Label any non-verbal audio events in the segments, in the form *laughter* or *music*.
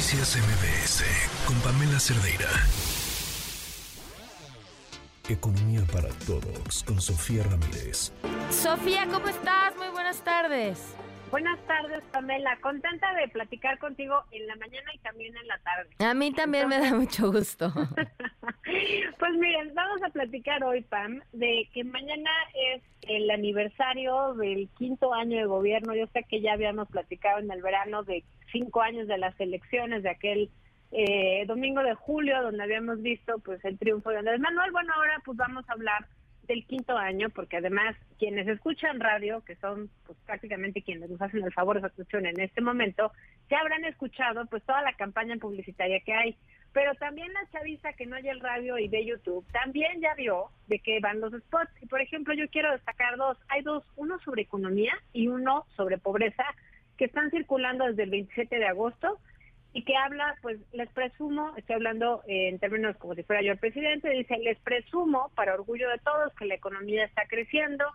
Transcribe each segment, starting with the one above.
Noticias MBS con Pamela Cerdeira. Economía para todos con Sofía Ramírez. Sofía, ¿cómo estás? Muy buenas tardes. Buenas tardes, Pamela. Contenta de platicar contigo en la mañana y también en la tarde. A mí también me da mucho gusto. *laughs* pues miren, vamos a platicar hoy, Pam, de que mañana es el aniversario del quinto año de gobierno. Yo sé que ya habíamos platicado en el verano de cinco años de las elecciones, de aquel eh, domingo de julio, donde habíamos visto pues el triunfo de Andrés Manuel. Bueno, ahora pues vamos a hablar del quinto año, porque además quienes escuchan radio, que son pues, prácticamente quienes nos hacen el favor de atención en este momento, ya habrán escuchado pues toda la campaña publicitaria que hay. Pero también la chaviza que no oye el radio y ve YouTube, también ya vio de qué van los spots. Y por ejemplo, yo quiero destacar dos. Hay dos, uno sobre economía y uno sobre pobreza, que están circulando desde el 27 de agosto y que habla, pues les presumo, estoy hablando en términos como si fuera yo el presidente, dice, les presumo, para orgullo de todos, que la economía está creciendo,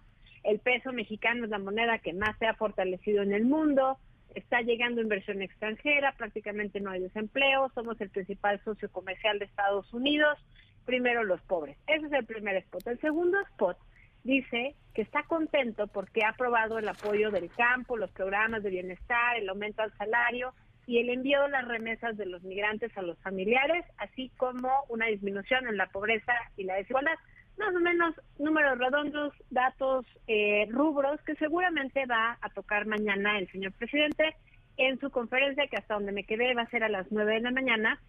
el peso mexicano es la moneda que más se ha fortalecido en el mundo, está llegando inversión extranjera, prácticamente no hay desempleo, somos el principal socio comercial de Estados Unidos, primero los pobres. Ese es el primer spot. El segundo spot dice que está contento porque ha aprobado el apoyo del campo, los programas de bienestar, el aumento al salario, y el envío de las remesas de los migrantes a los familiares, así como una disminución en la pobreza y la desigualdad. Más o menos números redondos, datos, eh, rubros que seguramente va a tocar mañana el señor presidente en su conferencia, que hasta donde me quedé va a ser a las 9 de la mañana,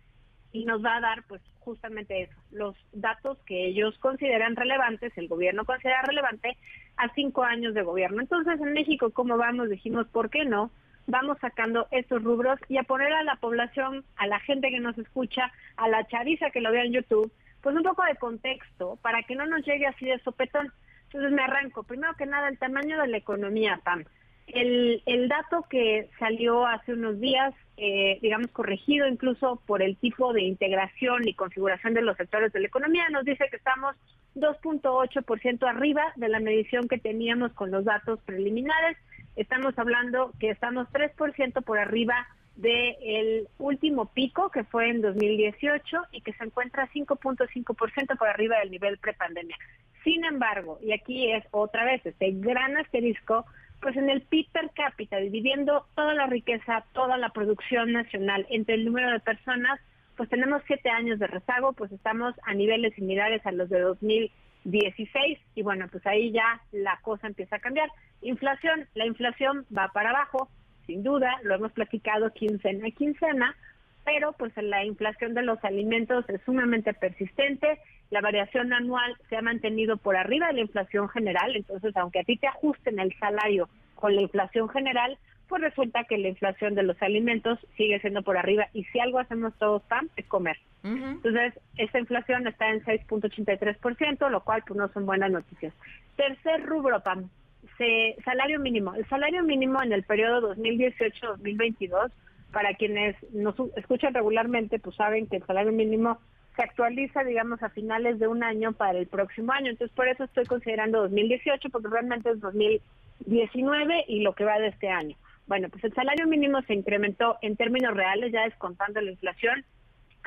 y nos va a dar pues justamente eso, los datos que ellos consideran relevantes, el gobierno considera relevante a cinco años de gobierno. Entonces en México, ¿cómo vamos? Dijimos, ¿por qué no? vamos sacando estos rubros y a poner a la población, a la gente que nos escucha, a la chaviza que lo vea en YouTube, pues un poco de contexto para que no nos llegue así de sopetón. Entonces me arranco. Primero que nada, el tamaño de la economía, Pam. El, el dato que salió hace unos días, eh, digamos corregido incluso por el tipo de integración y configuración de los sectores de la economía, nos dice que estamos 2.8% arriba de la medición que teníamos con los datos preliminares estamos hablando que estamos 3% por arriba del último pico que fue en 2018 y que se encuentra 5.5% por arriba del nivel prepandemia. Sin embargo, y aquí es otra vez este gran asterisco, pues en el PIB per cápita, dividiendo toda la riqueza, toda la producción nacional entre el número de personas, pues tenemos siete años de rezago, pues estamos a niveles similares a los de 2000 16 y bueno, pues ahí ya la cosa empieza a cambiar. Inflación, la inflación va para abajo, sin duda, lo hemos platicado quincena a quincena, pero pues la inflación de los alimentos es sumamente persistente, la variación anual se ha mantenido por arriba de la inflación general, entonces aunque a ti te ajusten el salario con la inflación general, pues resulta que la inflación de los alimentos sigue siendo por arriba y si algo hacemos todos, Pam, es comer. Entonces, esta inflación está en 6.83%, lo cual pues no son buenas noticias. Tercer rubro, Pam, se, salario mínimo. El salario mínimo en el periodo 2018-2022, para quienes nos escuchan regularmente, pues saben que el salario mínimo se actualiza, digamos, a finales de un año para el próximo año. Entonces, por eso estoy considerando 2018, porque realmente es 2019 y lo que va de este año. Bueno, pues el salario mínimo se incrementó en términos reales, ya descontando la inflación,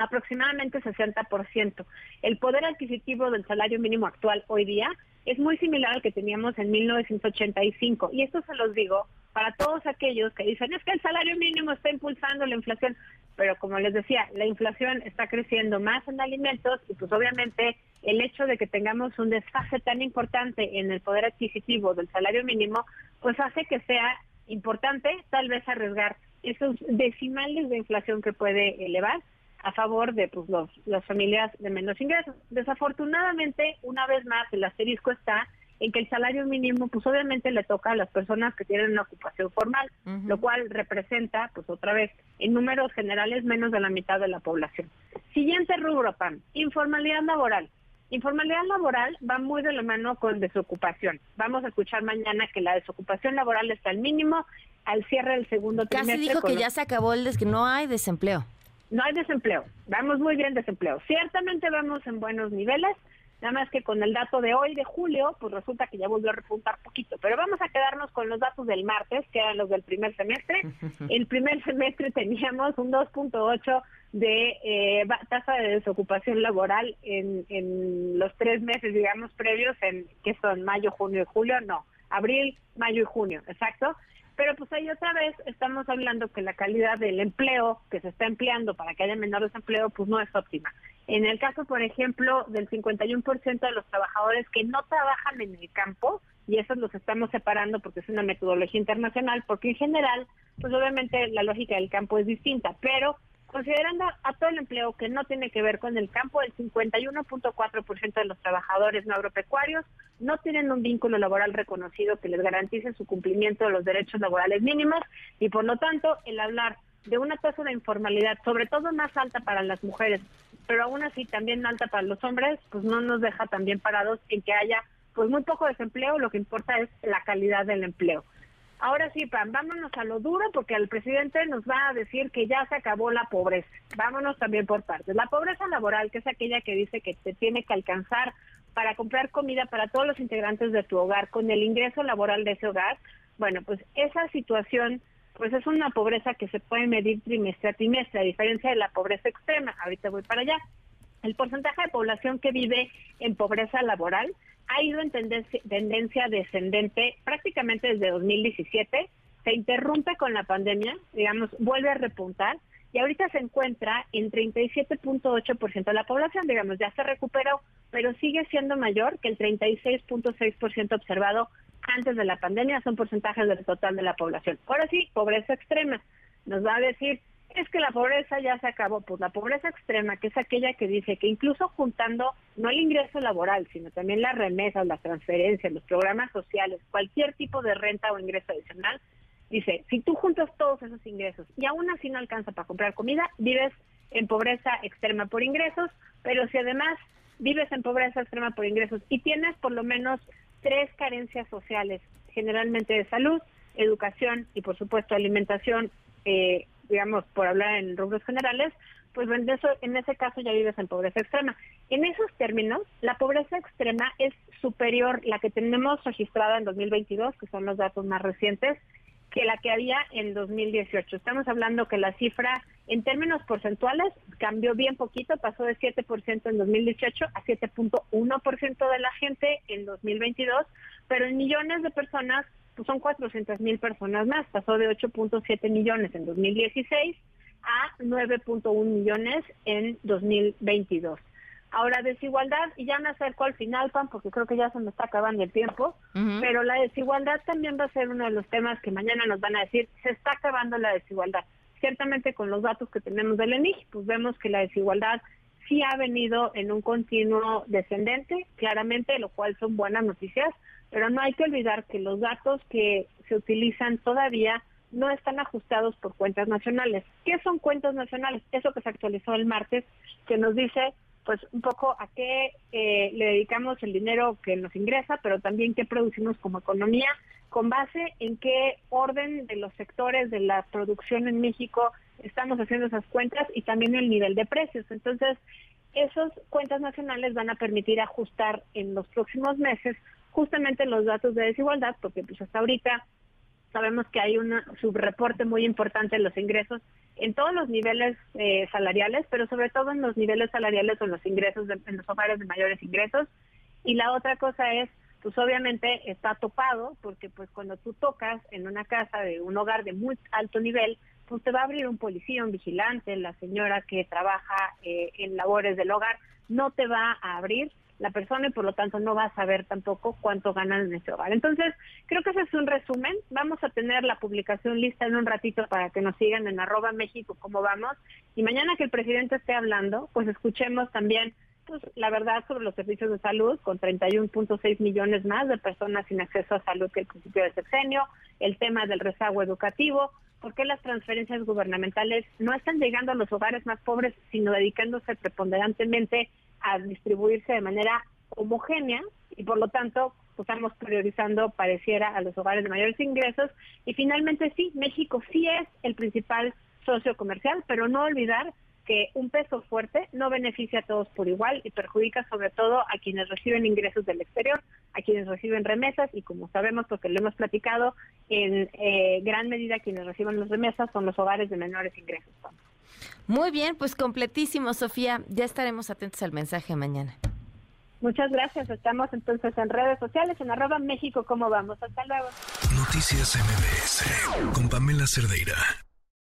aproximadamente 60%. El poder adquisitivo del salario mínimo actual hoy día es muy similar al que teníamos en 1985. Y esto se los digo para todos aquellos que dicen, es que el salario mínimo está impulsando la inflación. Pero como les decía, la inflación está creciendo más en alimentos y pues obviamente el hecho de que tengamos un desfase tan importante en el poder adquisitivo del salario mínimo, pues hace que sea importante tal vez arriesgar esos decimales de inflación que puede elevar a favor de pues, los, las familias de menos ingresos. Desafortunadamente, una vez más, el asterisco está en que el salario mínimo, pues obviamente le toca a las personas que tienen una ocupación formal, lo cual representa, pues otra vez, en números generales, menos de la mitad de la población. Siguiente rubro, PAN, informalidad laboral. Informalidad laboral va muy de la mano con desocupación. Vamos a escuchar mañana que la desocupación laboral está al mínimo al cierre del segundo trimestre. Casi dijo que ya se acabó el des que no hay desempleo. No hay desempleo. Vamos muy bien desempleo. Ciertamente vamos en buenos niveles, Nada más que con el dato de hoy de julio, pues resulta que ya volvió a repuntar poquito. Pero vamos a quedarnos con los datos del martes, que eran los del primer semestre. *laughs* El primer semestre teníamos un 2.8 de eh, tasa de desocupación laboral en, en los tres meses, digamos, previos, en que son mayo, junio y julio, no, abril, mayo y junio, exacto. Pero pues ahí otra vez estamos hablando que la calidad del empleo que se está empleando para que haya menor desempleo, pues no es óptima. En el caso, por ejemplo, del 51% de los trabajadores que no trabajan en el campo, y esos los estamos separando porque es una metodología internacional, porque en general, pues obviamente la lógica del campo es distinta, pero Considerando a todo el empleo que no tiene que ver con el campo, el 51.4% de los trabajadores no agropecuarios no tienen un vínculo laboral reconocido que les garantice su cumplimiento de los derechos laborales mínimos y por lo tanto el hablar de una tasa de informalidad, sobre todo más alta para las mujeres, pero aún así también alta para los hombres, pues no nos deja también parados en que haya pues muy poco desempleo, lo que importa es la calidad del empleo. Ahora sí, Pam, vámonos a lo duro porque el presidente nos va a decir que ya se acabó la pobreza. Vámonos también por partes. La pobreza laboral, que es aquella que dice que te tiene que alcanzar para comprar comida para todos los integrantes de tu hogar con el ingreso laboral de ese hogar, bueno, pues esa situación pues es una pobreza que se puede medir trimestre a trimestre, a diferencia de la pobreza extrema. Ahorita voy para allá. El porcentaje de población que vive en pobreza laboral ha ido en tendencia, descendente prácticamente desde 2017, se interrumpe con la pandemia, digamos, vuelve a repuntar y ahorita se encuentra en 37.8% de la población, digamos, ya se recuperó, pero sigue siendo mayor que el 36.6% observado antes de la pandemia, son porcentajes del total de la población. Ahora sí, pobreza extrema. Nos va a decir, es que la pobreza ya se acabó. Pues la pobreza extrema, que es aquella que dice que incluso juntando no el ingreso laboral, sino también las remesas, las transferencias, los programas sociales, cualquier tipo de renta o ingreso adicional, dice, si tú juntas todos esos ingresos y aún así no alcanza para comprar comida, vives en pobreza extrema por ingresos, pero si además vives en pobreza extrema por ingresos y tienes por lo menos tres carencias sociales, generalmente de salud, educación y por supuesto alimentación, eh, digamos, por hablar en rubros generales, pues en, eso, en ese caso ya vives en pobreza extrema. En esos términos, la pobreza extrema es superior, la que tenemos registrada en 2022, que son los datos más recientes, que la que había en 2018. Estamos hablando que la cifra en términos porcentuales cambió bien poquito, pasó de 7% en 2018 a 7.1% de la gente en 2022, pero en millones de personas pues son 400 mil personas más, pasó de 8.7 millones en 2016 a 9.1 millones en 2022. Ahora, desigualdad, y ya me acerco al final, Pan, porque creo que ya se me está acabando el tiempo, pero la desigualdad también va a ser uno de los temas que mañana nos van a decir, se está acabando la desigualdad. Ciertamente con los datos que tenemos del ENIG, pues vemos que la desigualdad sí ha venido en un continuo descendente, claramente, lo cual son buenas noticias, pero no hay que olvidar que los datos que se utilizan todavía no están ajustados por cuentas nacionales. ¿Qué son cuentas nacionales? Eso que se actualizó el martes, que nos dice pues un poco a qué eh, le dedicamos el dinero que nos ingresa, pero también qué producimos como economía, con base en qué orden de los sectores de la producción en México estamos haciendo esas cuentas y también el nivel de precios. Entonces, esas cuentas nacionales van a permitir ajustar en los próximos meses justamente los datos de desigualdad, porque pues hasta ahorita sabemos que hay un subreporte muy importante de los ingresos en todos los niveles eh, salariales, pero sobre todo en los niveles salariales o en los ingresos en los hogares de mayores ingresos. Y la otra cosa es, pues obviamente está topado, porque pues cuando tú tocas en una casa de un hogar de muy alto nivel, pues te va a abrir un policía, un vigilante, la señora que trabaja eh, en labores del hogar, no te va a abrir la persona y por lo tanto no va a saber tampoco cuánto ganan en ese hogar. Entonces, creo que ese es un resumen. Vamos a tener la publicación lista en un ratito para que nos sigan en arroba México cómo vamos. Y mañana que el presidente esté hablando, pues escuchemos también pues, la verdad sobre los servicios de salud, con 31.6 millones más de personas sin acceso a salud que el principio del sexenio, el tema del rezago educativo, por qué las transferencias gubernamentales no están llegando a los hogares más pobres, sino dedicándose preponderantemente a distribuirse de manera homogénea y por lo tanto pues, estamos priorizando, pareciera, a los hogares de mayores ingresos. Y finalmente sí, México sí es el principal socio comercial, pero no olvidar que un peso fuerte no beneficia a todos por igual y perjudica sobre todo a quienes reciben ingresos del exterior, a quienes reciben remesas y como sabemos porque lo hemos platicado, en eh, gran medida quienes reciben las remesas son los hogares de menores ingresos. Muy bien, pues completísimo, Sofía. Ya estaremos atentos al mensaje mañana. Muchas gracias. Estamos entonces en redes sociales, en arroba México, ¿cómo vamos? Hasta luego. Noticias MBS con Pamela Cerdeira.